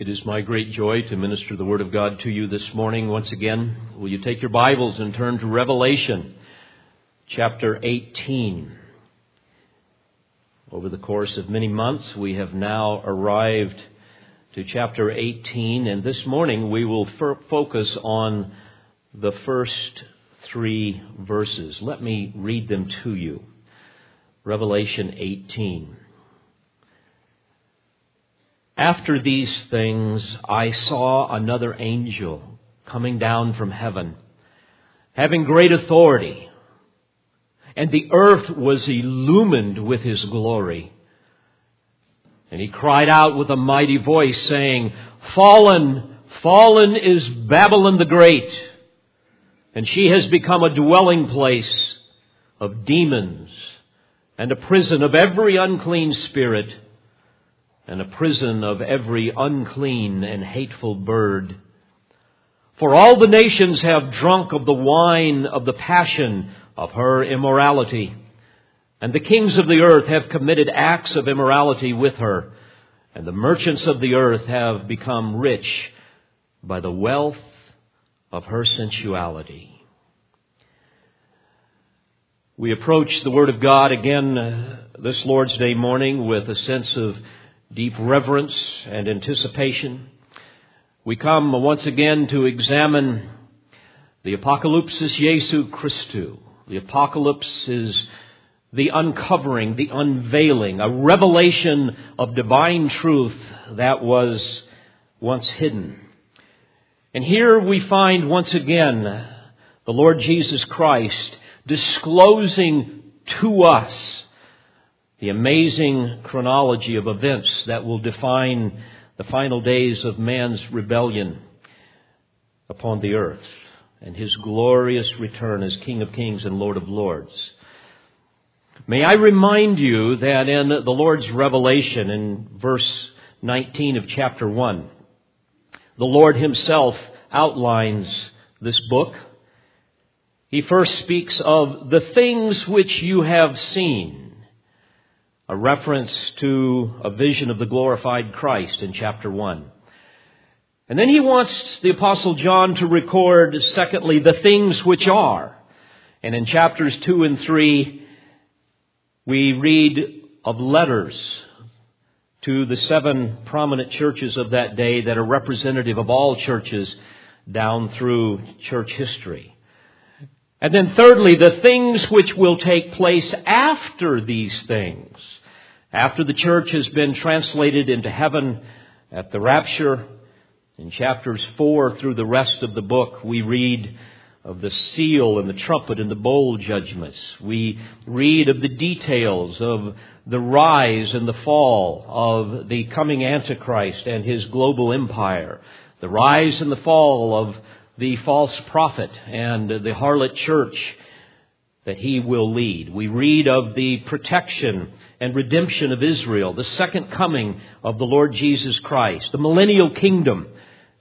It is my great joy to minister the Word of God to you this morning once again. Will you take your Bibles and turn to Revelation chapter 18? Over the course of many months, we have now arrived to chapter 18, and this morning we will f- focus on the first three verses. Let me read them to you. Revelation 18. After these things, I saw another angel coming down from heaven, having great authority, and the earth was illumined with his glory. And he cried out with a mighty voice, saying, Fallen, fallen is Babylon the Great, and she has become a dwelling place of demons and a prison of every unclean spirit and a prison of every unclean and hateful bird. For all the nations have drunk of the wine of the passion of her immorality, and the kings of the earth have committed acts of immorality with her, and the merchants of the earth have become rich by the wealth of her sensuality. We approach the Word of God again uh, this Lord's Day morning with a sense of deep reverence and anticipation. We come once again to examine the Apocalypsis Jesu Christu. The apocalypse is the uncovering, the unveiling, a revelation of divine truth that was once hidden. And here we find once again the Lord Jesus Christ disclosing to us the amazing chronology of events that will define the final days of man's rebellion upon the earth and his glorious return as King of Kings and Lord of Lords. May I remind you that in the Lord's revelation in verse 19 of chapter 1, the Lord himself outlines this book. He first speaks of the things which you have seen a reference to a vision of the glorified Christ in chapter 1. And then he wants the apostle John to record, secondly, the things which are. And in chapters 2 and 3, we read of letters to the seven prominent churches of that day that are representative of all churches down through church history. And then thirdly, the things which will take place after these things. After the church has been translated into heaven at the rapture, in chapters 4 through the rest of the book, we read of the seal and the trumpet and the bowl judgments. We read of the details of the rise and the fall of the coming Antichrist and his global empire, the rise and the fall of the false prophet and the harlot church that he will lead. We read of the protection and redemption of Israel, the second coming of the Lord Jesus Christ, the millennial kingdom,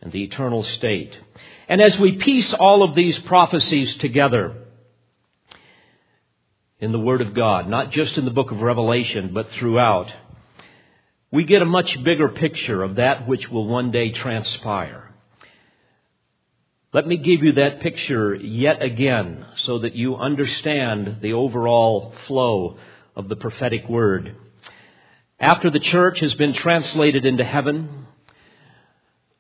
and the eternal state. And as we piece all of these prophecies together in the Word of God, not just in the book of Revelation, but throughout, we get a much bigger picture of that which will one day transpire. Let me give you that picture yet again so that you understand the overall flow of the prophetic word. After the church has been translated into heaven,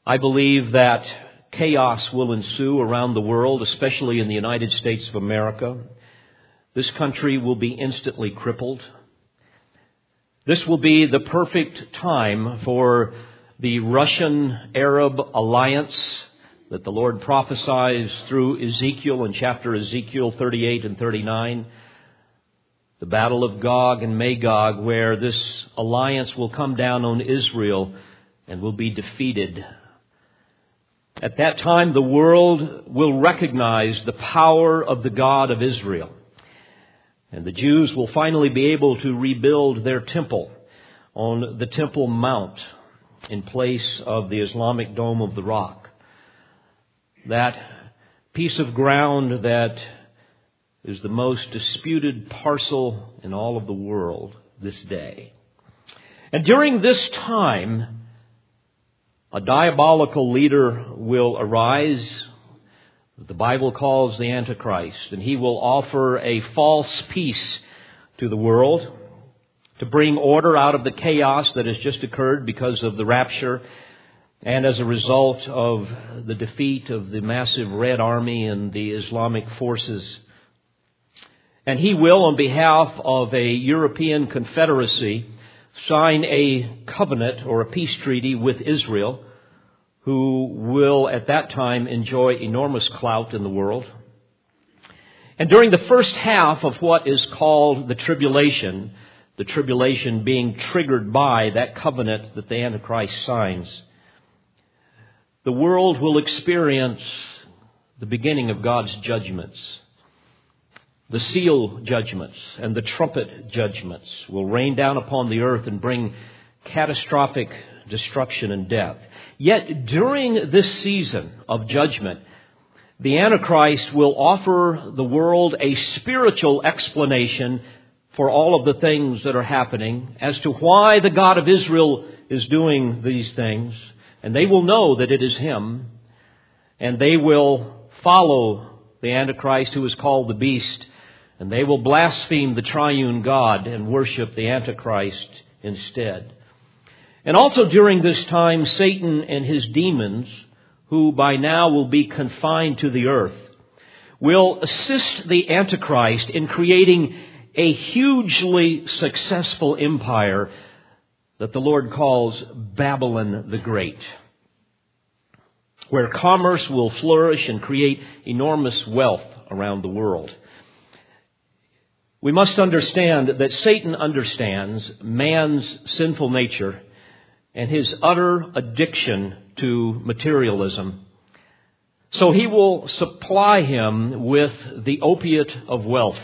I believe that chaos will ensue around the world, especially in the United States of America. This country will be instantly crippled. This will be the perfect time for the Russian Arab alliance that the Lord prophesies through Ezekiel in chapter Ezekiel 38 and 39 the battle of Gog and Magog, where this alliance will come down on Israel and will be defeated. At that time, the world will recognize the power of the God of Israel. And the Jews will finally be able to rebuild their temple on the Temple Mount in place of the Islamic Dome of the Rock. That piece of ground that is the most disputed parcel in all of the world this day. And during this time, A diabolical leader will arise the Bible calls the Antichrist, and he will offer a false peace to the world to bring order out of the chaos that has just occurred because of the rapture and as a result of the defeat of the massive Red Army and the Islamic forces. And he will, on behalf of a European confederacy, sign a covenant or a peace treaty with Israel who will at that time enjoy enormous clout in the world. And during the first half of what is called the tribulation, the tribulation being triggered by that covenant that the Antichrist signs, the world will experience the beginning of God's judgments. The seal judgments and the trumpet judgments will rain down upon the earth and bring catastrophic destruction and death. Yet during this season of judgment, the Antichrist will offer the world a spiritual explanation for all of the things that are happening as to why the God of Israel is doing these things. And they will know that it is Him. And they will follow the Antichrist who is called the beast. And they will blaspheme the triune God and worship the Antichrist instead. And also during this time, Satan and his demons, who by now will be confined to the earth, will assist the Antichrist in creating a hugely successful empire that the Lord calls Babylon the Great, where commerce will flourish and create enormous wealth around the world. We must understand that Satan understands man's sinful nature and his utter addiction to materialism. So he will supply him with the opiate of wealth.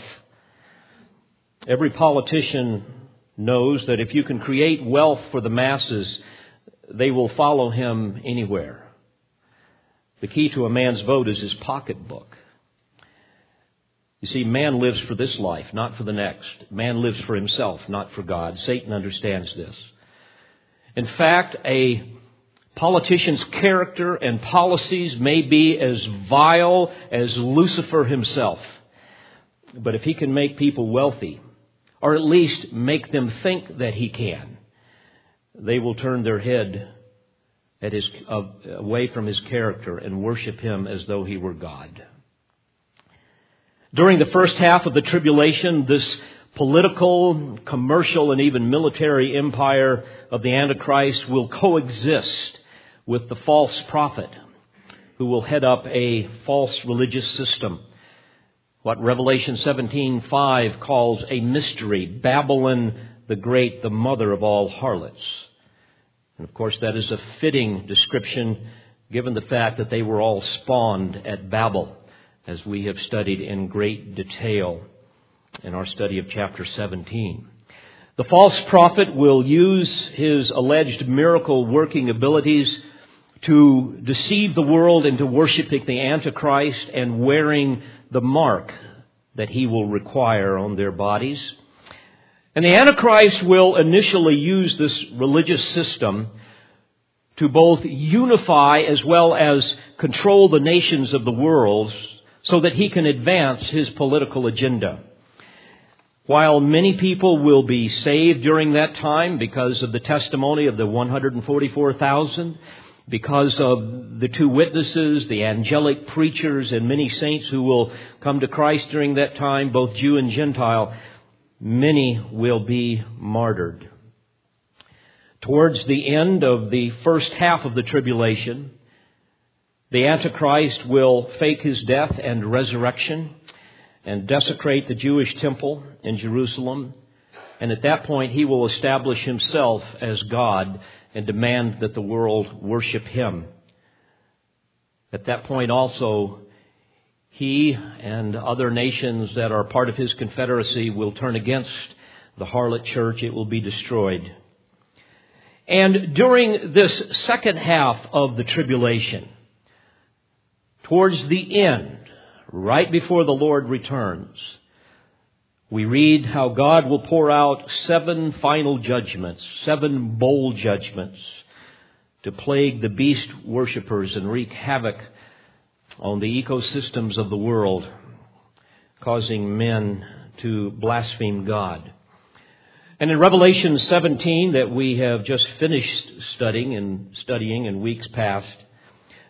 Every politician knows that if you can create wealth for the masses, they will follow him anywhere. The key to a man's vote is his pocketbook. You see, man lives for this life, not for the next. Man lives for himself, not for God. Satan understands this. In fact, a politician's character and policies may be as vile as Lucifer himself. But if he can make people wealthy, or at least make them think that he can, they will turn their head his, uh, away from his character and worship him as though he were God. During the first half of the tribulation, this political, commercial, and even military empire of the Antichrist will coexist with the false prophet who will head up a false religious system. What Revelation 17:5 calls a mystery, Babylon the Great, the mother of all harlots. And of course, that is a fitting description given the fact that they were all spawned at Babel, as we have studied in great detail in our study of chapter 17. The false prophet will use his alleged miracle working abilities to deceive the world into worshiping the Antichrist and wearing the mark that he will require on their bodies. And the Antichrist will initially use this religious system to both unify as well as control the nations of the world so that he can advance his political agenda. While many people will be saved during that time because of the testimony of the 144,000, because of the two witnesses, the angelic preachers, and many saints who will come to Christ during that time, both Jew and Gentile, many will be martyred. Towards the end of the first half of the tribulation, the Antichrist will fake his death and resurrection and desecrate the Jewish temple in Jerusalem. And at that point, he will establish himself as God and demand that the world worship him. At that point, also, he and other nations that are part of his confederacy will turn against the harlot church. It will be destroyed. And during this second half of the tribulation, towards the end, right before the Lord returns, we read how God will pour out seven final judgments, seven bowl judgments, to plague the beast worshippers and wreak havoc on the ecosystems of the world, causing men to blaspheme God. And in Revelation 17 that we have just finished studying and studying in weeks past,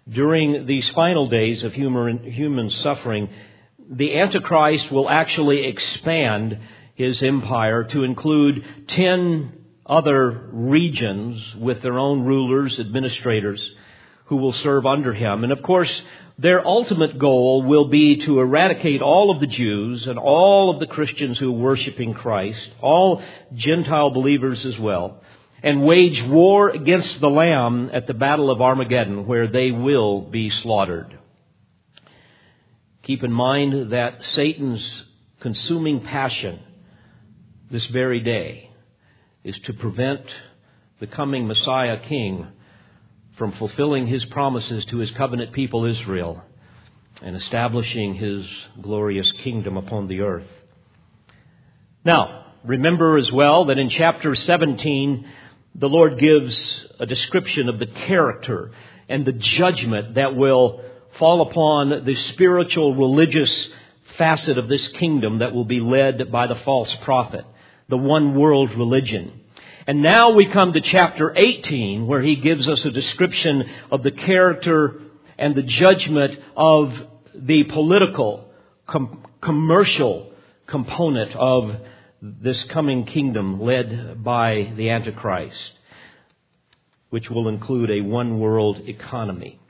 during these final days of human, human suffering, the Antichrist will actually expand his empire to include ten other regions with their own rulers, administrators, who will serve under him. And of course, their ultimate goal will be to eradicate all of the Jews and all of the Christians who are worshiping Christ, all Gentile believers as well, and wage war against the Lamb at the Battle of Armageddon, where they will be slaughtered. Keep in mind that Satan's consuming passion this very day is to prevent the coming Messiah King from fulfilling his promises to his covenant people Israel and establishing his glorious kingdom upon the earth. Now, remember as well that in chapter 17, the Lord gives a description of the character and the judgment that will fall upon the spiritual religious facet of this kingdom that will be led by the false prophet, the one world religion. And now we come to chapter 18 where he gives us a description of the character and the judgment of the political, com- commercial component of this coming kingdom led by the Antichrist, which will include a one world economy.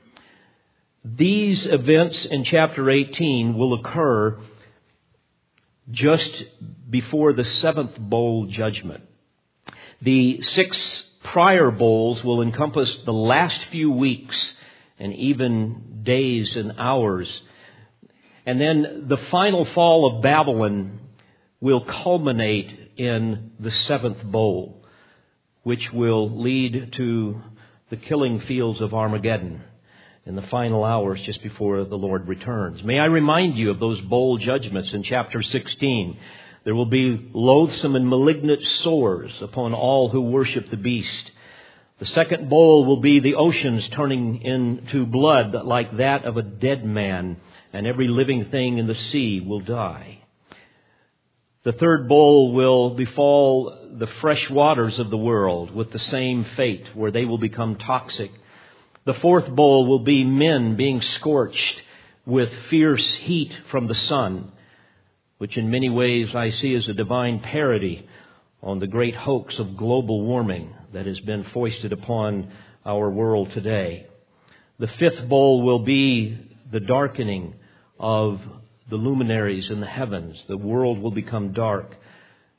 These events in chapter 18 will occur just before the seventh bowl judgment. The six prior bowls will encompass the last few weeks and even days and hours. And then the final fall of Babylon will culminate in the seventh bowl, which will lead to the killing fields of Armageddon in the final hours just before the Lord returns. May I remind you of those bowl judgments in chapter 16 there will be loathsome and malignant sores upon all who worship the beast. The second bowl will be the oceans turning into blood like that of a dead man, and every living thing in the sea will die. The third bowl will befall the fresh waters of the world with the same fate, where they will become toxic. The fourth bowl will be men being scorched with fierce heat from the sun which in many ways I see as a divine parody on the great hoax of global warming that has been foisted upon our world today. The fifth bowl will be the darkening of the luminaries in the heavens. The world will become dark.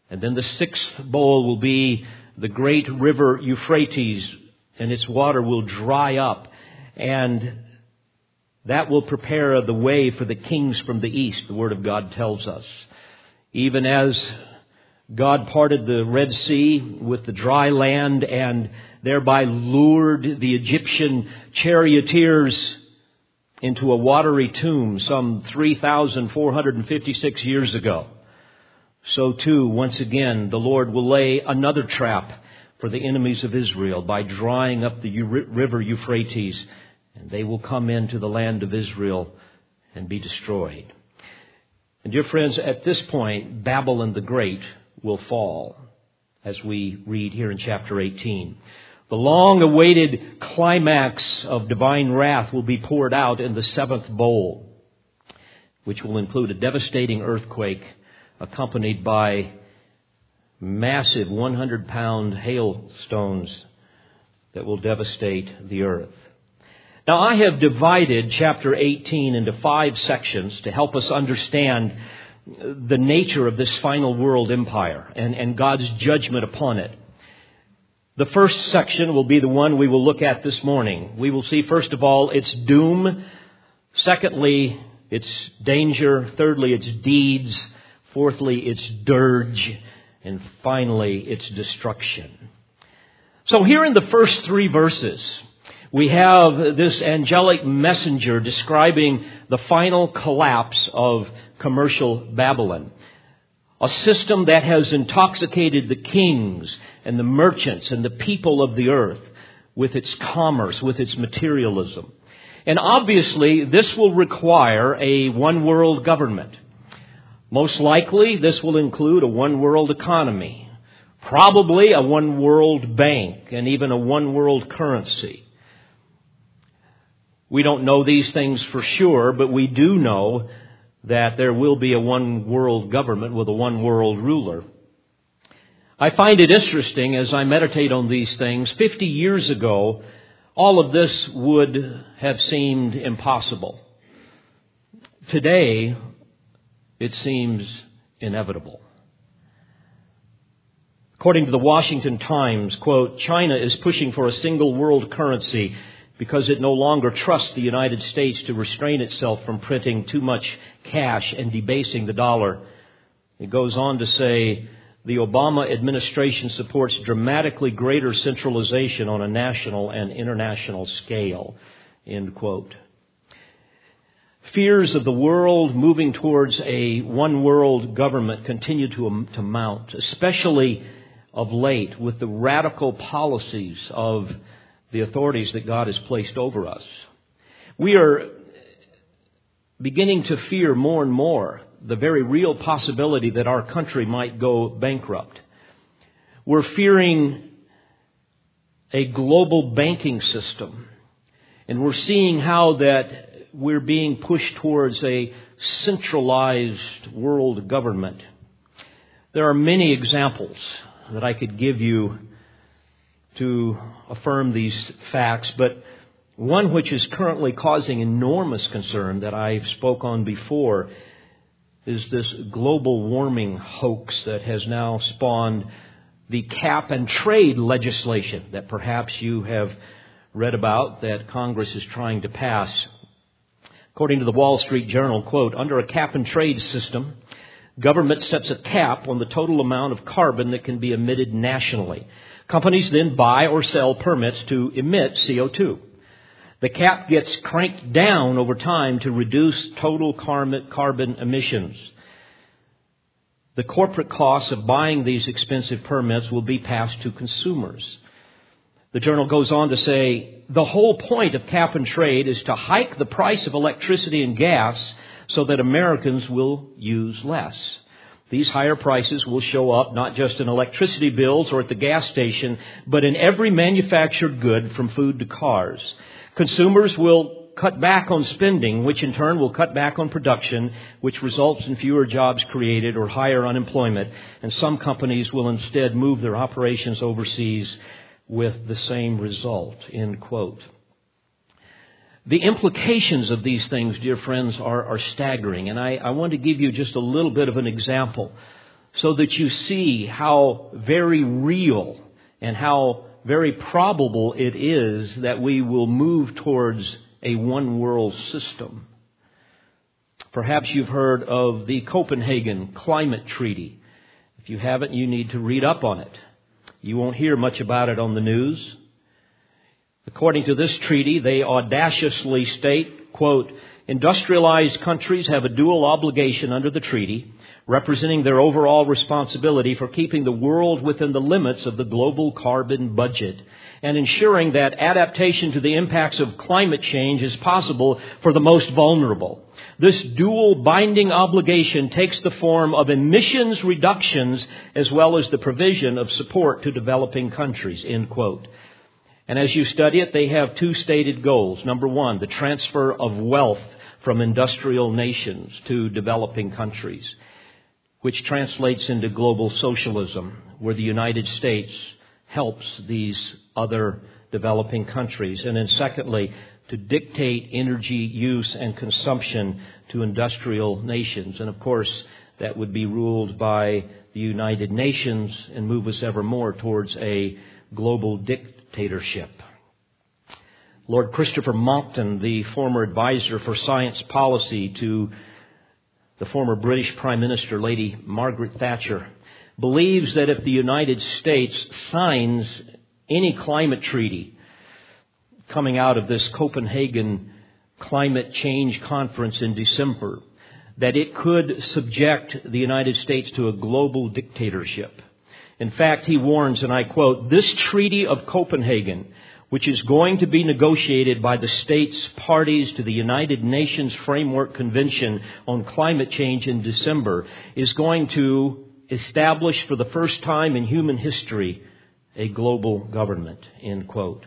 And then the sixth bowl will be the great river Euphrates, and its water will dry up, and that will prepare the way for the kings from the east, the Word of God tells us. Even as God parted the Red Sea with the dry land and thereby lured the Egyptian charioteers into a watery tomb some 3,456 years ago. So too, once again, the Lord will lay another trap for the enemies of Israel by drying up the river Euphrates and they will come into the land of Israel and be destroyed. And dear friends, at this point, Babylon the Great will fall, as we read here in chapter 18. The long awaited climax of divine wrath will be poured out in the seventh bowl, which will include a devastating earthquake accompanied by massive 100 pound hailstones that will devastate the earth. Now, I have divided chapter 18 into five sections to help us understand the nature of this final world empire and, and God's judgment upon it. The first section will be the one we will look at this morning. We will see, first of all, its doom. Secondly, its danger. Thirdly, its deeds. Fourthly, its dirge. And finally, its destruction. So here in the first three verses, we have this angelic messenger describing the final collapse of commercial Babylon. A system that has intoxicated the kings and the merchants and the people of the earth with its commerce, with its materialism. And obviously, this will require a one world government. Most likely, this will include a one world economy, probably a one world bank, and even a one world currency. We don't know these things for sure, but we do know that there will be a one world government with a one world ruler. I find it interesting as I meditate on these things. Fifty years ago, all of this would have seemed impossible. Today, it seems inevitable. According to the Washington Times, quote, China is pushing for a single world currency because it no longer trusts the United States to restrain itself from printing too much cash and debasing the dollar. It goes on to say, the Obama administration supports dramatically greater centralization on a national and international scale. End quote. Fears of the world moving towards a one world government continue to, um, to mount, especially of late with the radical policies of the authorities that God has placed over us. We are beginning to fear more and more the very real possibility that our country might go bankrupt. We're fearing a global banking system. And we're seeing how that we're being pushed towards a centralized world government. There are many examples that I could give you to affirm these facts, but one which is currently causing enormous concern that I spoke on before is this global warming hoax that has now spawned the cap and trade legislation that perhaps you have read about that Congress is trying to pass. According to the Wall Street Journal, quote, under a cap and trade system, government sets a cap on the total amount of carbon that can be emitted nationally. Companies then buy or sell permits to emit CO2. The cap gets cranked down over time to reduce total carbon emissions. The corporate costs of buying these expensive permits will be passed to consumers. The journal goes on to say the whole point of cap and trade is to hike the price of electricity and gas so that Americans will use less. These higher prices will show up not just in electricity bills or at the gas station, but in every manufactured good from food to cars. Consumers will cut back on spending, which in turn will cut back on production, which results in fewer jobs created or higher unemployment. And some companies will instead move their operations overseas with the same result. End quote. The implications of these things, dear friends, are, are staggering. And I, I want to give you just a little bit of an example so that you see how very real and how very probable it is that we will move towards a one world system. Perhaps you've heard of the Copenhagen Climate Treaty. If you haven't, you need to read up on it. You won't hear much about it on the news. According to this treaty, they audaciously state, quote, industrialized countries have a dual obligation under the treaty representing their overall responsibility for keeping the world within the limits of the global carbon budget and ensuring that adaptation to the impacts of climate change is possible for the most vulnerable. This dual binding obligation takes the form of emissions reductions as well as the provision of support to developing countries, end quote. And as you study it, they have two stated goals. Number one, the transfer of wealth from industrial nations to developing countries which translates into global socialism, where the United States helps these other developing countries. And then secondly, to dictate energy use and consumption to industrial nations. And of course, that would be ruled by the United Nations and move us ever more towards a global dictatorship. Lord Christopher Monckton, the former advisor for science policy to the former British Prime Minister, Lady Margaret Thatcher, believes that if the United States signs any climate treaty coming out of this Copenhagen climate change conference in December, that it could subject the United States to a global dictatorship. In fact, he warns, and I quote, this Treaty of Copenhagen which is going to be negotiated by the states parties to the United Nations Framework Convention on Climate Change in December, is going to establish for the first time in human history a global government. End quote.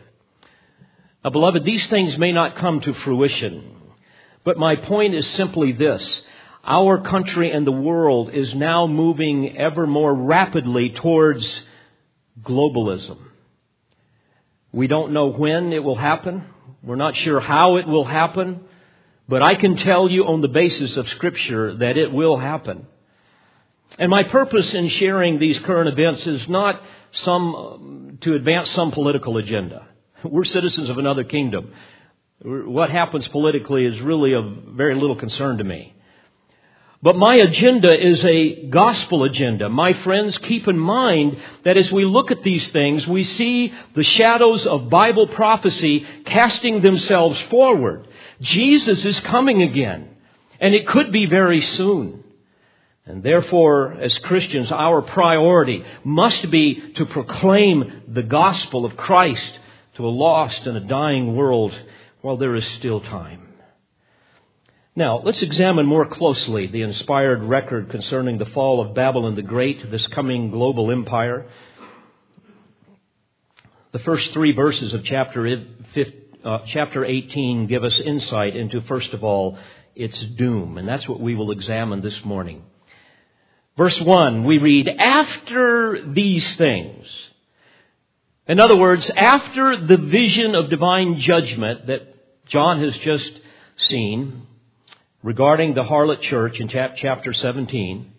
Now, beloved, these things may not come to fruition, but my point is simply this. Our country and the world is now moving ever more rapidly towards globalism. We don't know when it will happen. We're not sure how it will happen. But I can tell you on the basis of Scripture that it will happen. And my purpose in sharing these current events is not some, to advance some political agenda. We're citizens of another kingdom. What happens politically is really of very little concern to me. But my agenda is a gospel agenda. My friends, keep in mind that as we look at these things, we see the shadows of Bible prophecy casting themselves forward. Jesus is coming again, and it could be very soon. And therefore, as Christians, our priority must be to proclaim the gospel of Christ to a lost and a dying world while there is still time. Now, let's examine more closely the inspired record concerning the fall of Babylon the Great, this coming global empire. The first three verses of chapter, uh, chapter 18 give us insight into, first of all, its doom. And that's what we will examine this morning. Verse 1, we read, After these things. In other words, after the vision of divine judgment that John has just seen, regarding the harlot church in chapter 17,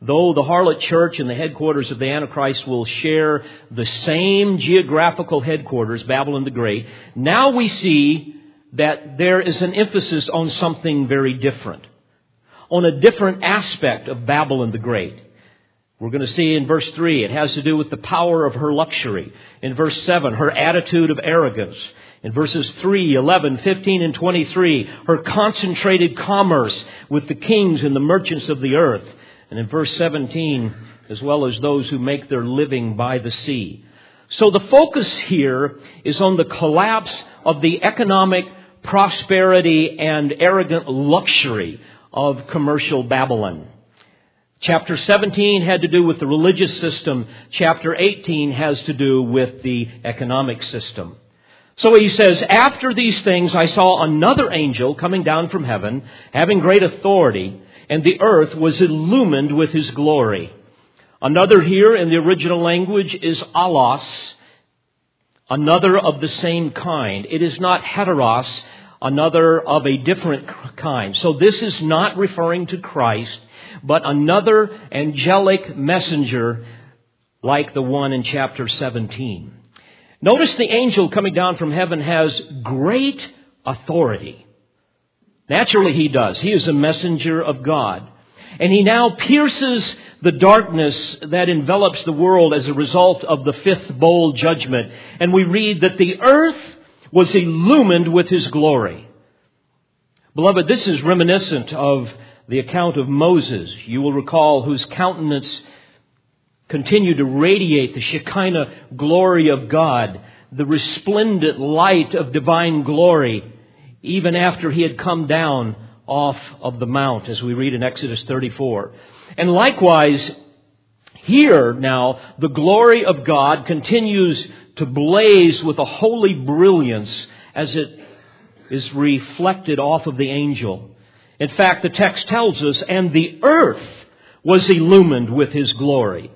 though the harlot church and the headquarters of the Antichrist will share the same geographical headquarters, Babylon the Great, now we see that there is an emphasis on something very different, on a different aspect of Babylon the Great. We're going to see in verse 3, it has to do with the power of her luxury. In verse 7, her attitude of arrogance. In verses 3, 11, 15, and 23, her concentrated commerce with the kings and the merchants of the earth. And in verse 17, as well as those who make their living by the sea. So the focus here is on the collapse of the economic prosperity and arrogant luxury of commercial Babylon. Chapter 17 had to do with the religious system. Chapter 18 has to do with the economic system. So he says, After these things I saw another angel coming down from heaven, having great authority, and the earth was illumined with his glory. Another here in the original language is allos, another of the same kind. It is not heteros, another of a different kind. So this is not referring to Christ, but another angelic messenger like the one in chapter 17. Notice the angel coming down from heaven has great authority. Naturally, he does. He is a messenger of God. And he now pierces the darkness that envelops the world as a result of the fifth bowl judgment. And we read that the earth was illumined with his glory. Beloved, this is reminiscent of the account of Moses. You will recall whose countenance continue to radiate the Shekinah glory of God, the resplendent light of divine glory, even after he had come down off of the mount, as we read in Exodus 34. And likewise, here now, the glory of God continues to blaze with a holy brilliance as it is reflected off of the angel. In fact, the text tells us, and the earth was illumined with his glory.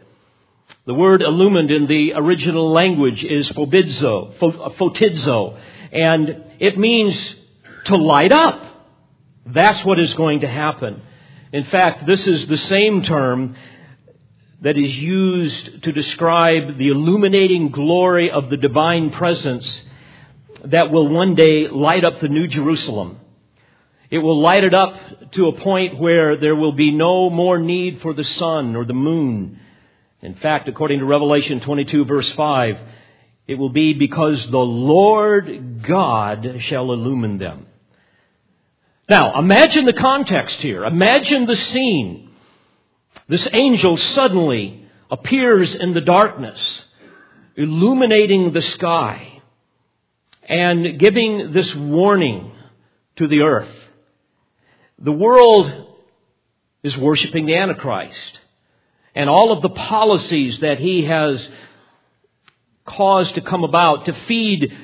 The word illumined in the original language is phobidzo, photidzo, uh, and it means to light up. That's what is going to happen. In fact, this is the same term that is used to describe the illuminating glory of the divine presence that will one day light up the New Jerusalem. It will light it up to a point where there will be no more need for the sun or the moon in fact, according to Revelation 22 verse 5, it will be because the Lord God shall illumine them. Now, imagine the context here. Imagine the scene. This angel suddenly appears in the darkness, illuminating the sky. and giving this warning to the earth. The world is worshiping the Antichrist. And all of the policies that he has caused to come about to feed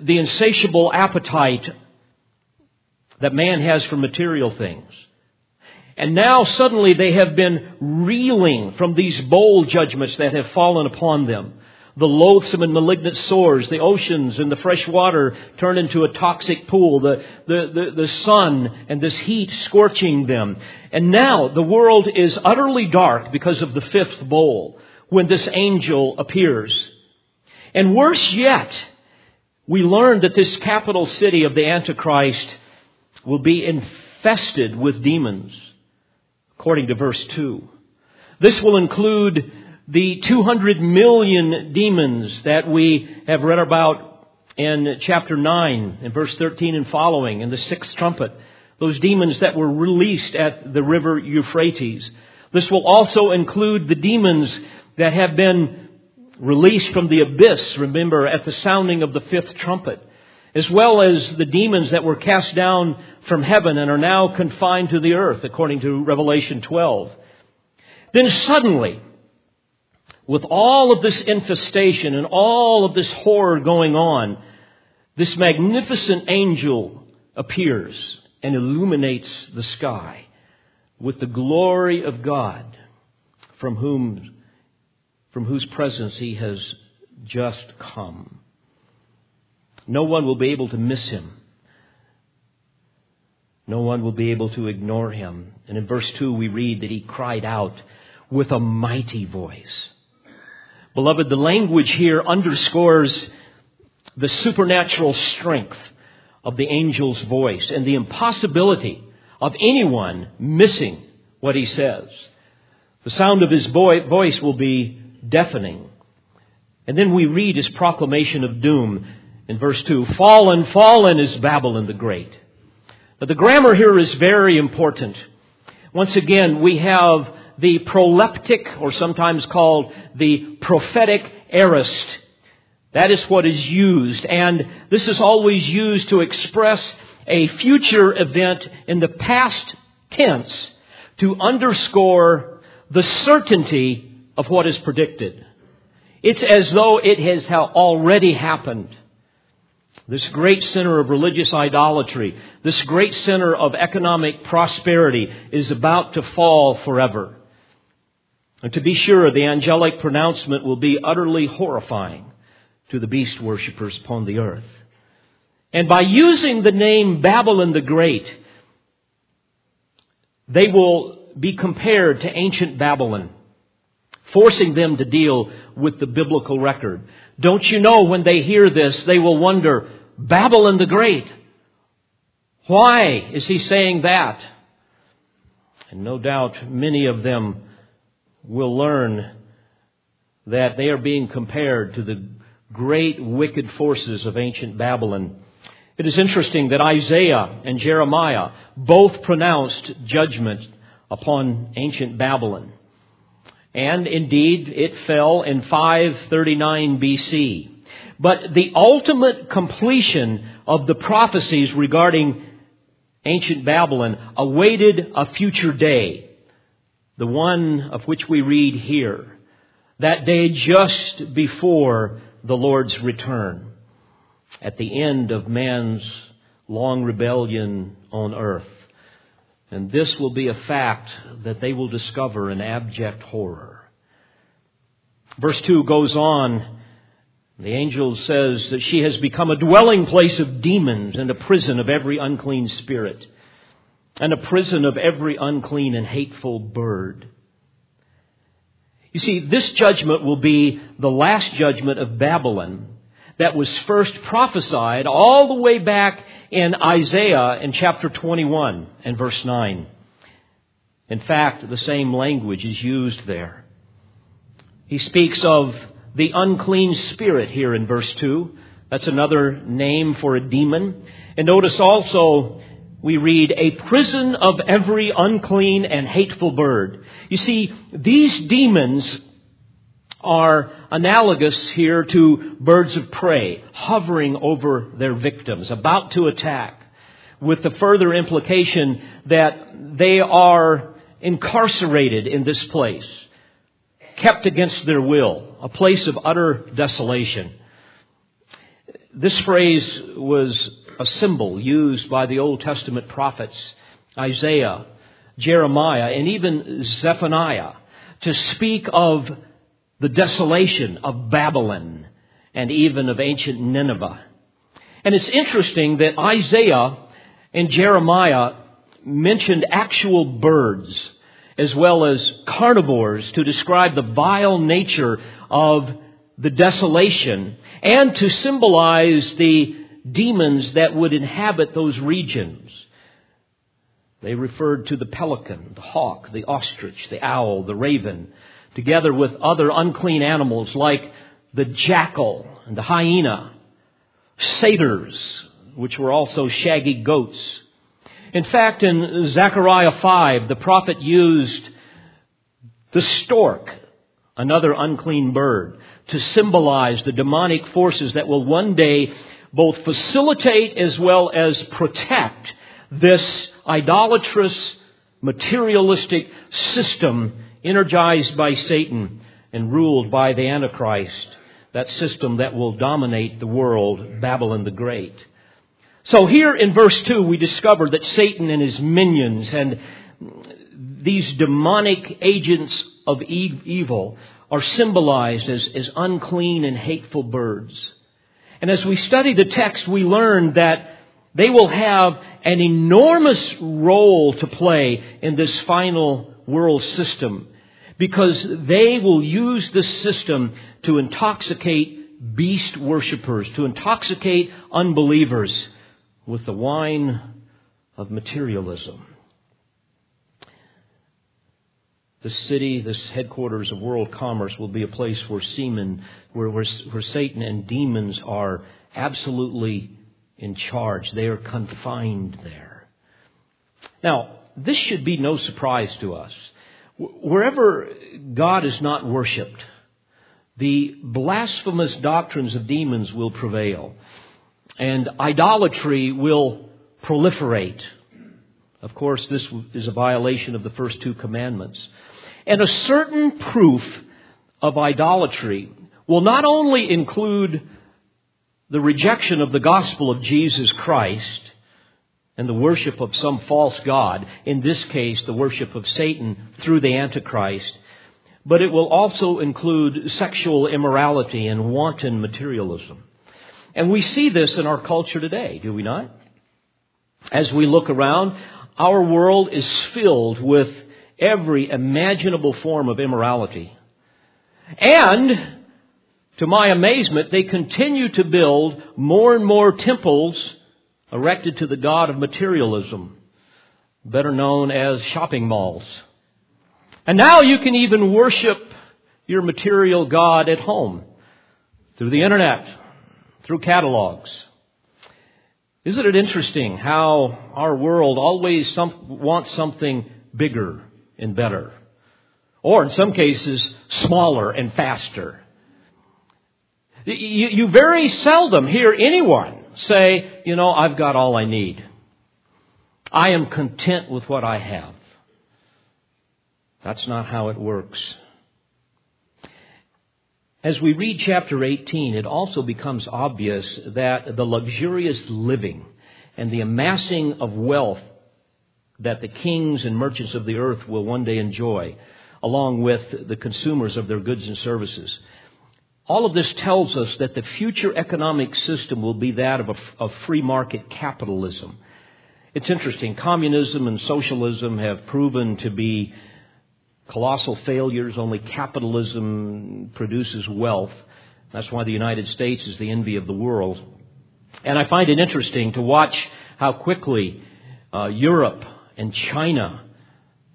the insatiable appetite that man has for material things. And now suddenly they have been reeling from these bowl judgments that have fallen upon them. The loathsome and malignant sores, the oceans and the fresh water turn into a toxic pool, the, the, the, the sun and this heat scorching them. And now the world is utterly dark because of the fifth bowl when this angel appears. And worse yet, we learn that this capital city of the Antichrist will be infested with demons, according to verse 2. This will include the 200 million demons that we have read about in chapter 9 in verse 13 and following in the sixth trumpet. Those demons that were released at the river Euphrates. This will also include the demons that have been released from the abyss, remember, at the sounding of the fifth trumpet, as well as the demons that were cast down from heaven and are now confined to the earth, according to Revelation 12. Then suddenly, with all of this infestation and all of this horror going on, this magnificent angel appears and illuminates the sky with the glory of God from whom from whose presence he has just come. No one will be able to miss him. No one will be able to ignore him. And in verse 2 we read that he cried out with a mighty voice. Beloved, the language here underscores the supernatural strength of the angel's voice and the impossibility of anyone missing what he says. The sound of his voice will be deafening. And then we read his proclamation of doom in verse 2 Fallen, fallen is Babylon the Great. Now, the grammar here is very important. Once again, we have the proleptic, or sometimes called the prophetic aorist. That is what is used, and this is always used to express a future event in the past tense to underscore the certainty of what is predicted. It's as though it has already happened. This great center of religious idolatry, this great center of economic prosperity is about to fall forever. And to be sure, the angelic pronouncement will be utterly horrifying to the beast worshippers upon the earth. And by using the name Babylon the Great, they will be compared to ancient Babylon, forcing them to deal with the biblical record. Don't you know when they hear this, they will wonder, Babylon the Great? Why is he saying that? And no doubt many of them will learn that they are being compared to the great wicked forces of ancient Babylon. It is interesting that Isaiah and Jeremiah both pronounced judgment upon ancient Babylon. And indeed, it fell in 539 BC. But the ultimate completion of the prophecies regarding ancient Babylon awaited a future day the one of which we read here, that day just before the Lord's return, at the end of man's long rebellion on earth. And this will be a fact that they will discover in abject horror. Verse 2 goes on. The angel says that she has become a dwelling place of demons and a prison of every unclean spirit and a prison of every unclean and hateful bird. You see, this judgment will be the last judgment of Babylon that was first prophesied all the way back in Isaiah in chapter 21 and verse 9. In fact, the same language is used there. He speaks of the unclean spirit here in verse 2. That's another name for a demon. And notice also we read, a prison of every unclean and hateful bird. You see, these demons are analogous here to birds of prey hovering over their victims, about to attack, with the further implication that they are incarcerated in this place, kept against their will, a place of utter desolation. This phrase was a symbol used by the Old Testament prophets, Isaiah, Jeremiah, and even Zephaniah, to speak of the desolation of Babylon and even of ancient Nineveh. And it's interesting that Isaiah and Jeremiah mentioned actual birds as well as carnivores to describe the vile nature of the desolation and to symbolize the demons that would inhabit those regions. They referred to the pelican, the hawk, the ostrich, the owl, the raven, together with other unclean animals like the jackal and the hyena, satyrs, which were also shaggy goats. In fact, in Zechariah 5, the prophet used the stork, another unclean bird, to symbolize the demonic forces that will one day both facilitate as well as protect this idolatrous, materialistic system energized by Satan and ruled by the Antichrist, that system that will dominate the world, Babylon the Great. So here in verse 2, we discover that Satan and his minions and these demonic agents of evil are symbolized as, as unclean and hateful birds. And as we study the text, we learn that they will have an enormous role to play in this final world system because they will use this system to intoxicate beast worshippers, to intoxicate unbelievers with the wine of materialism. The city, this headquarters of world commerce, will be a place where seamen, where, where, where Satan and demons are absolutely in charge. They are confined there. Now, this should be no surprise to us. Wherever God is not worshiped, the blasphemous doctrines of demons will prevail, and idolatry will proliferate. Of course, this is a violation of the first two commandments. And a certain proof of idolatry will not only include the rejection of the gospel of Jesus Christ and the worship of some false God, in this case, the worship of Satan through the Antichrist, but it will also include sexual immorality and wanton materialism. And we see this in our culture today, do we not? As we look around, our world is filled with every imaginable form of immorality. And to my amazement, they continue to build more and more temples erected to the god of materialism, better known as shopping malls. And now you can even worship your material god at home through the internet, through catalogs. Isn't it interesting how our world always some, wants something bigger and better? Or in some cases, smaller and faster. You, you very seldom hear anyone say, you know, I've got all I need. I am content with what I have. That's not how it works. As we read chapter 18, it also becomes obvious that the luxurious living and the amassing of wealth that the kings and merchants of the earth will one day enjoy, along with the consumers of their goods and services, all of this tells us that the future economic system will be that of, a, of free market capitalism. It's interesting. Communism and socialism have proven to be colossal failures. Only capitalism produces wealth. That's why the United States is the envy of the world. And I find it interesting to watch how quickly uh, Europe and China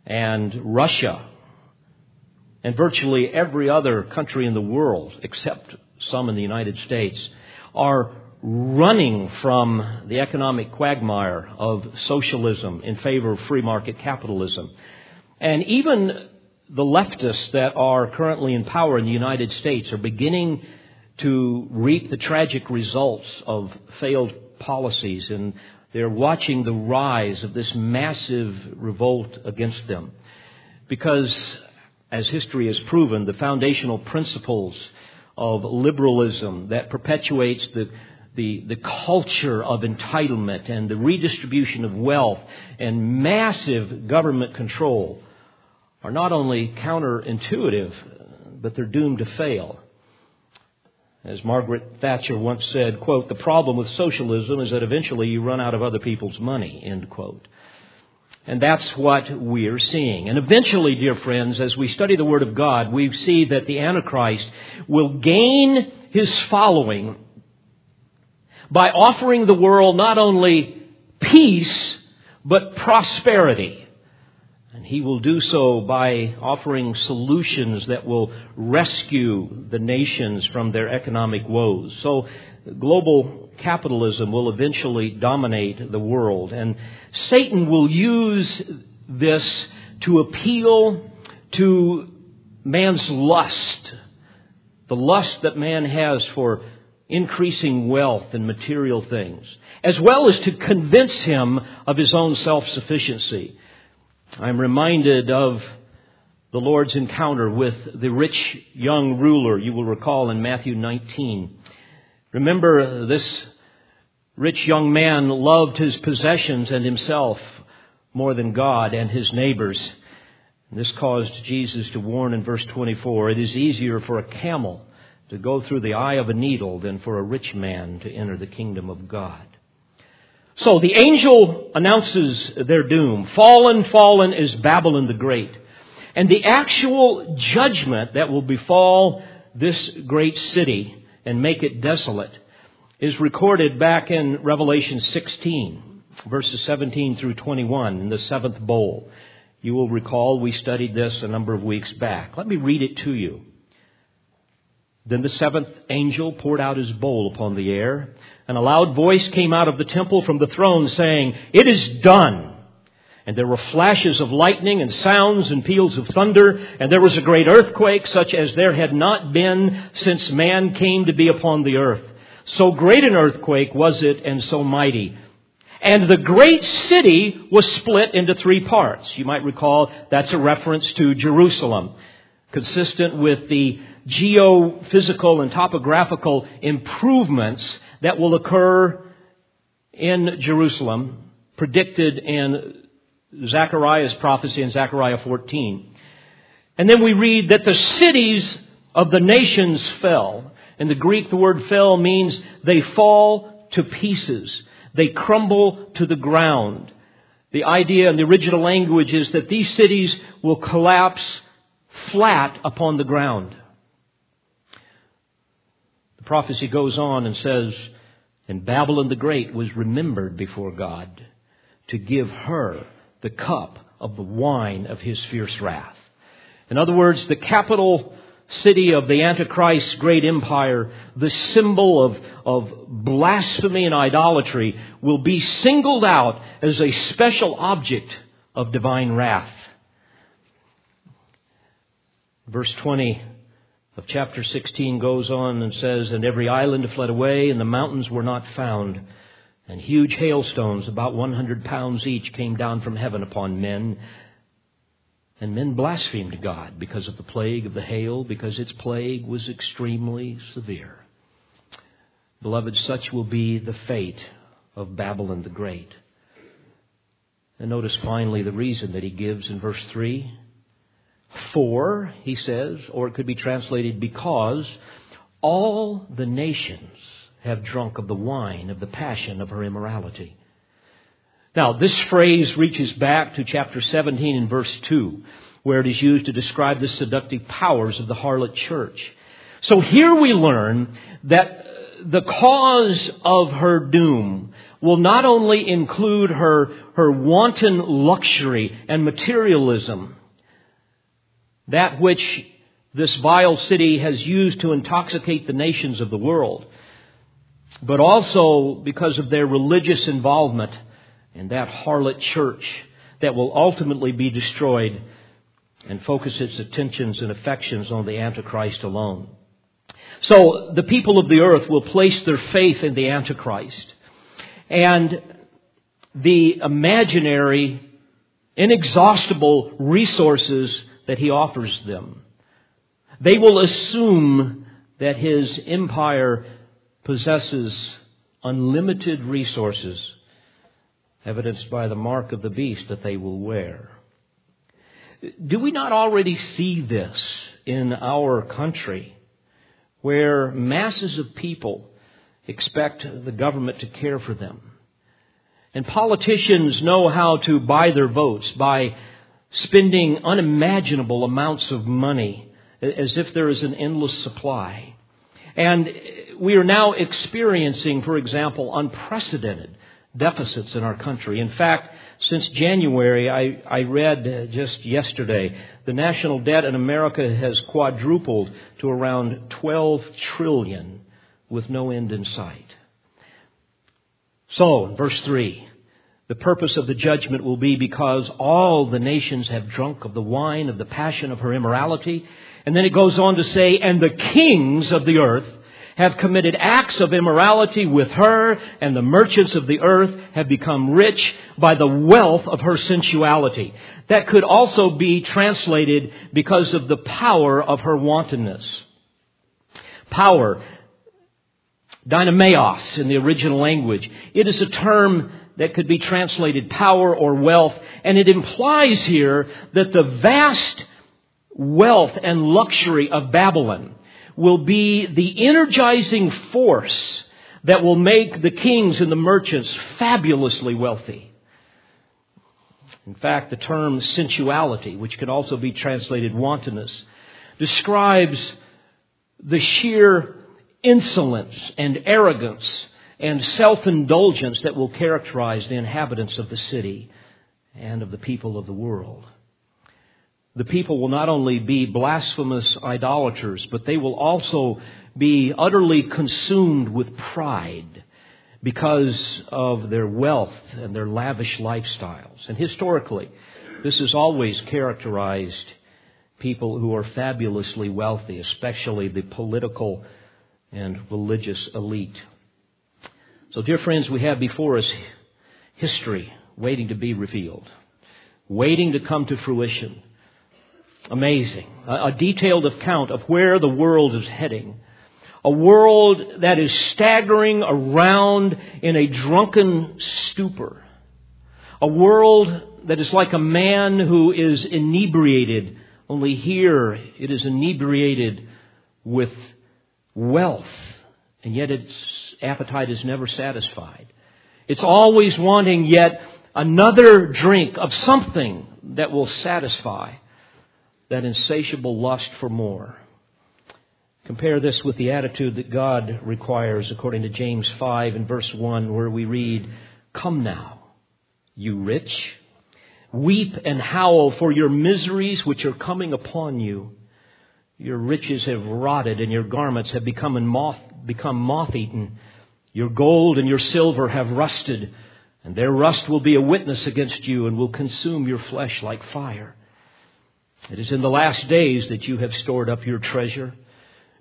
and Russia and virtually every other country in the world, except some in the United States, are running from the economic quagmire of socialism in favor of free market capitalism. And even the leftists that are currently in power in the United States are beginning to reap the tragic results of failed policies and they're watching the rise of this massive revolt against them. Because, as history has proven, the foundational principles of liberalism that perpetuates the the, the culture of entitlement and the redistribution of wealth and massive government control are not only counterintuitive, but they're doomed to fail. As Margaret Thatcher once said, quote, the problem with socialism is that eventually you run out of other people's money, end quote. And that's what we're seeing. And eventually, dear friends, as we study the Word of God, we see that the Antichrist will gain his following by offering the world not only peace, but prosperity. And he will do so by offering solutions that will rescue the nations from their economic woes. So global capitalism will eventually dominate the world. And Satan will use this to appeal to man's lust. The lust that man has for increasing wealth and material things, as well as to convince him of his own self-sufficiency. I'm reminded of the Lord's encounter with the rich young ruler, you will recall in Matthew 19. Remember, this rich young man loved his possessions and himself more than God and his neighbors. This caused Jesus to warn in verse 24, it is easier for a camel to go through the eye of a needle than for a rich man to enter the kingdom of God. So the angel announces their doom. Fallen, fallen is Babylon the Great. And the actual judgment that will befall this great city and make it desolate is recorded back in Revelation 16, verses 17 through 21 in the seventh bowl. You will recall we studied this a number of weeks back. Let me read it to you. Then the seventh angel poured out his bowl upon the air, and a loud voice came out of the temple from the throne saying, It is done. And there were flashes of lightning and sounds and peals of thunder, and there was a great earthquake such as there had not been since man came to be upon the earth. So great an earthquake was it and so mighty. And the great city was split into three parts. You might recall that's a reference to Jerusalem, consistent with the geophysical and topographical improvements that will occur in Jerusalem, predicted in Zechariah's prophecy in Zechariah 14. And then we read that the cities of the nations fell. In the Greek, the word fell means they fall to pieces. They crumble to the ground. The idea in the original language is that these cities will collapse flat upon the ground. Prophecy goes on and says, And Babylon the Great was remembered before God to give her the cup of the wine of his fierce wrath. In other words, the capital city of the Antichrist's great empire, the symbol of, of blasphemy and idolatry, will be singled out as a special object of divine wrath. Verse 20 of chapter 16 goes on and says, And every island fled away, and the mountains were not found. And huge hailstones, about 100 pounds each, came down from heaven upon men. And men blasphemed God because of the plague of the hail, because its plague was extremely severe. Beloved, such will be the fate of Babylon the Great. And notice finally the reason that he gives in verse 3 for, he says, or it could be translated because all the nations have drunk of the wine of the passion of her immorality. Now, this phrase reaches back to chapter 17 and verse 2, where it is used to describe the seductive powers of the harlot church. So here we learn that the cause of her doom will not only include her, her wanton luxury and materialism, that which this vile city has used to intoxicate the nations of the world, but also because of their religious involvement in that harlot church that will ultimately be destroyed. and focus its attentions and affections on the Antichrist alone. So the people of the earth will place their faith in the Antichrist. And the imaginary, inexhaustible resources that he offers them. They will assume that his empire possesses unlimited resources, evidenced by the mark of the beast that they will wear. Do we not already see this in our country, where masses of people expect the government to care for them? And politicians know how to buy their votes by spending unimaginable amounts of money as if there is an endless supply. And we are now experiencing, for example, unprecedented deficits in our country. In fact, since January, I, I read just yesterday, the national debt in America has quadrupled to around 12 trillion with no end in sight. So, verse 3, the purpose of the judgment will be because all the nations have drunk of the wine of the passion of her immorality. And then it goes on to say, and the kings of the earth have committed acts of immorality with her, and the merchants of the earth have become rich by the wealth of her sensuality. That could also be translated because of the power of her wantonness. Power Dynameos in the original language. It is a term that could be translated power or wealth, and it implies here that the vast wealth and luxury of Babylon will be the energizing force that will make the kings and the merchants fabulously wealthy. In fact, the term sensuality, which can also be translated wantonness, describes the sheer insolence and arrogance and self indulgence that will characterize the inhabitants of the city and of the people of the world. The people will not only be blasphemous idolaters, but they will also be utterly consumed with pride because of their wealth and their lavish lifestyles. And historically, this has always characterized people who are fabulously wealthy, especially the political and religious elite. So, dear friends, we have before us history waiting to be revealed, waiting to come to fruition. Amazing. A, detailed account of where the world is heading. A world that is staggering around in a drunken stupor. A world that is like a man who is inebriated, only here it is inebriated with wealth, and yet its appetite is never satisfied. It's always wanting yet another drink of something that will satisfy that insatiable lust for more. Compare this with the attitude that God requires according to James 5 and verse 1 where we read, Come now, you rich, weep and howl for your miseries which are coming upon you. Your riches have rotted and your garments have become moth, become moth-eaten. Your gold and your silver have rusted, and their rust will be a witness against you and will consume your flesh like fire. It is in the last days that you have stored up your treasure.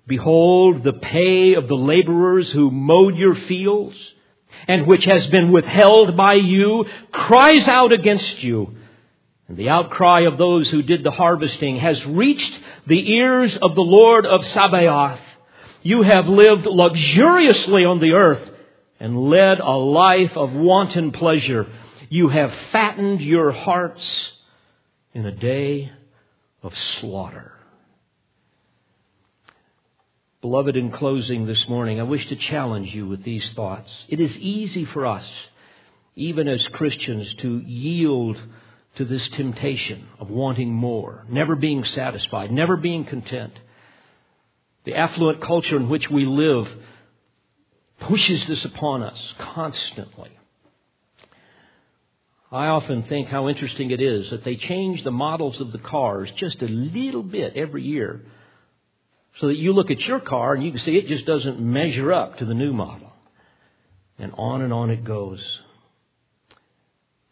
Behold, the pay of the laborers who mowed your fields and which has been withheld by you cries out against you. And the outcry of those who did the harvesting has reached the ears of the Lord of Sabaoth. You have lived luxuriously on the earth and led a life of wanton pleasure. You have fattened your hearts in a day of slaughter. Beloved, in closing this morning, I wish to challenge you with these thoughts. It is easy for us, even as Christians, to yield to this temptation of wanting more, never being satisfied, never being content. The affluent culture in which we live pushes this upon us constantly. I often think how interesting it is that they change the models of the cars just a little bit every year so that you look at your car and you can see it just doesn't measure up to the new model. And on and on it goes.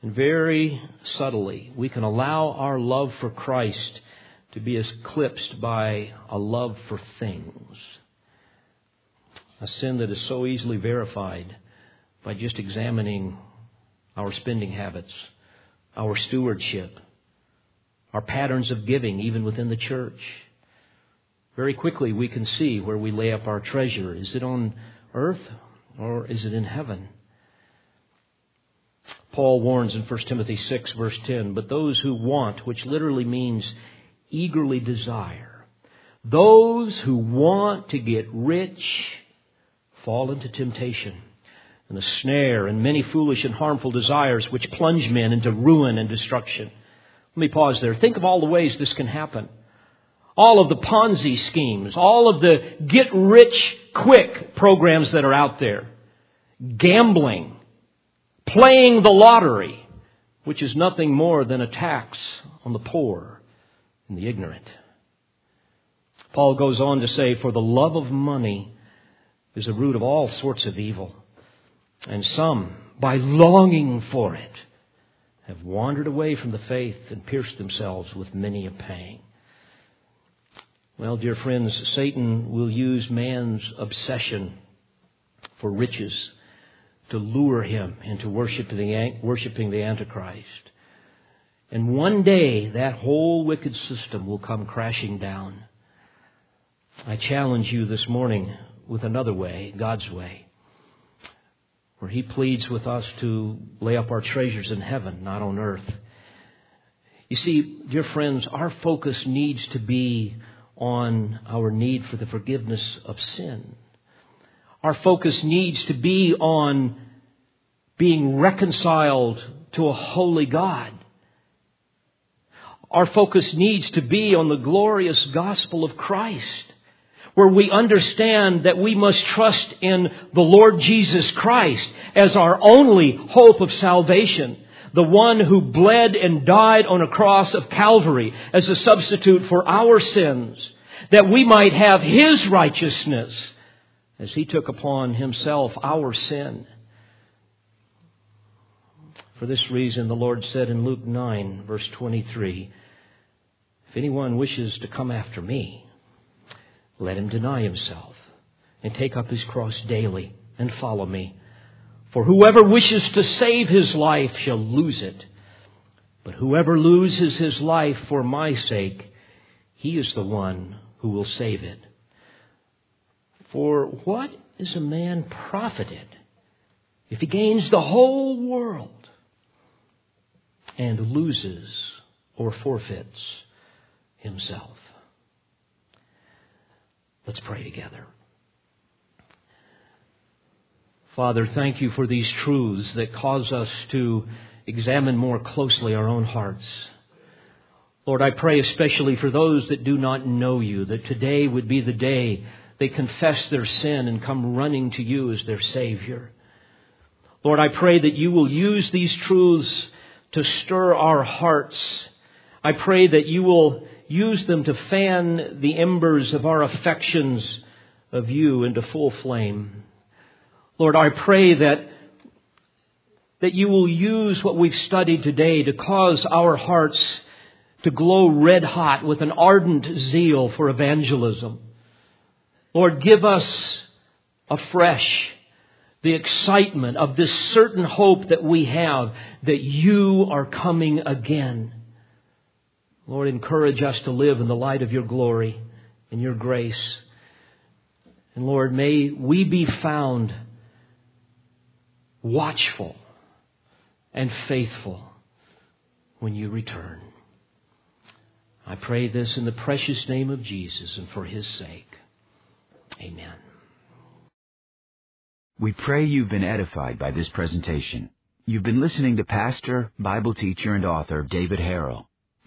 And very subtly, we can allow our love for Christ to be eclipsed by a love for things. A sin that is so easily verified by just examining our spending habits, our stewardship, our patterns of giving, even within the church. Very quickly, we can see where we lay up our treasure. Is it on earth or is it in heaven? Paul warns in 1 Timothy 6, verse 10 But those who want, which literally means eagerly desire, those who want to get rich fall into temptation and a snare and many foolish and harmful desires which plunge men into ruin and destruction. Let me pause there. Think of all the ways this can happen. All of the Ponzi schemes, all of the get rich quick programs that are out there, gambling, playing the lottery, which is nothing more than a tax on the poor and the ignorant. Paul goes on to say, For the love of money is the root of all sorts of evil. And some, by longing for it, have wandered away from the faith and pierced themselves with many a pang. Well, dear friends, Satan will use man's obsession for riches to lure him into worshiping the, worshiping the Antichrist. And one day that whole wicked system will come crashing down. I challenge you this morning with another way, God's way where he pleads with us to lay up our treasures in heaven, not on earth. You see, dear friends, our focus needs to be on our need for the forgiveness of sin. Our focus needs to be on being reconciled to a holy God. Our focus needs to be on the glorious gospel of Christ where we understand that we must trust in the Lord Jesus Christ as our only hope of salvation. The one who bled and died on a cross of Calvary as a substitute for our sins, that we might have His righteousness as He took upon Himself our sin. For this reason, the Lord said in Luke 9, verse 23, If anyone wishes to come after me, let him deny himself and take up his cross daily and follow me. For whoever wishes to save his life shall lose it. But whoever loses his life for my sake, he is the one who will save it. For what is a man profited if he gains the whole world and loses or forfeits himself? Let's pray together. Father, thank you for these truths that cause us to examine more closely our own hearts. Lord, I pray especially for those that do not know you, that today would be the day they confess their sin and come running to you as their Savior. Lord, I pray that you will use these truths to stir our hearts. I pray that you will use them to fan the embers of our affections of you into full flame. Lord, I pray that, that you will use what we've studied today to cause our hearts to glow red hot with an ardent zeal for evangelism. Lord, give us afresh the excitement of this certain hope that we have that you are coming again. Lord, encourage us to live in the light of your glory and your grace. And Lord, may we be found watchful and faithful when you return. I pray this in the precious name of Jesus and for his sake. Amen. We pray you've been edified by this presentation. You've been listening to Pastor, Bible teacher, and author David Harrell.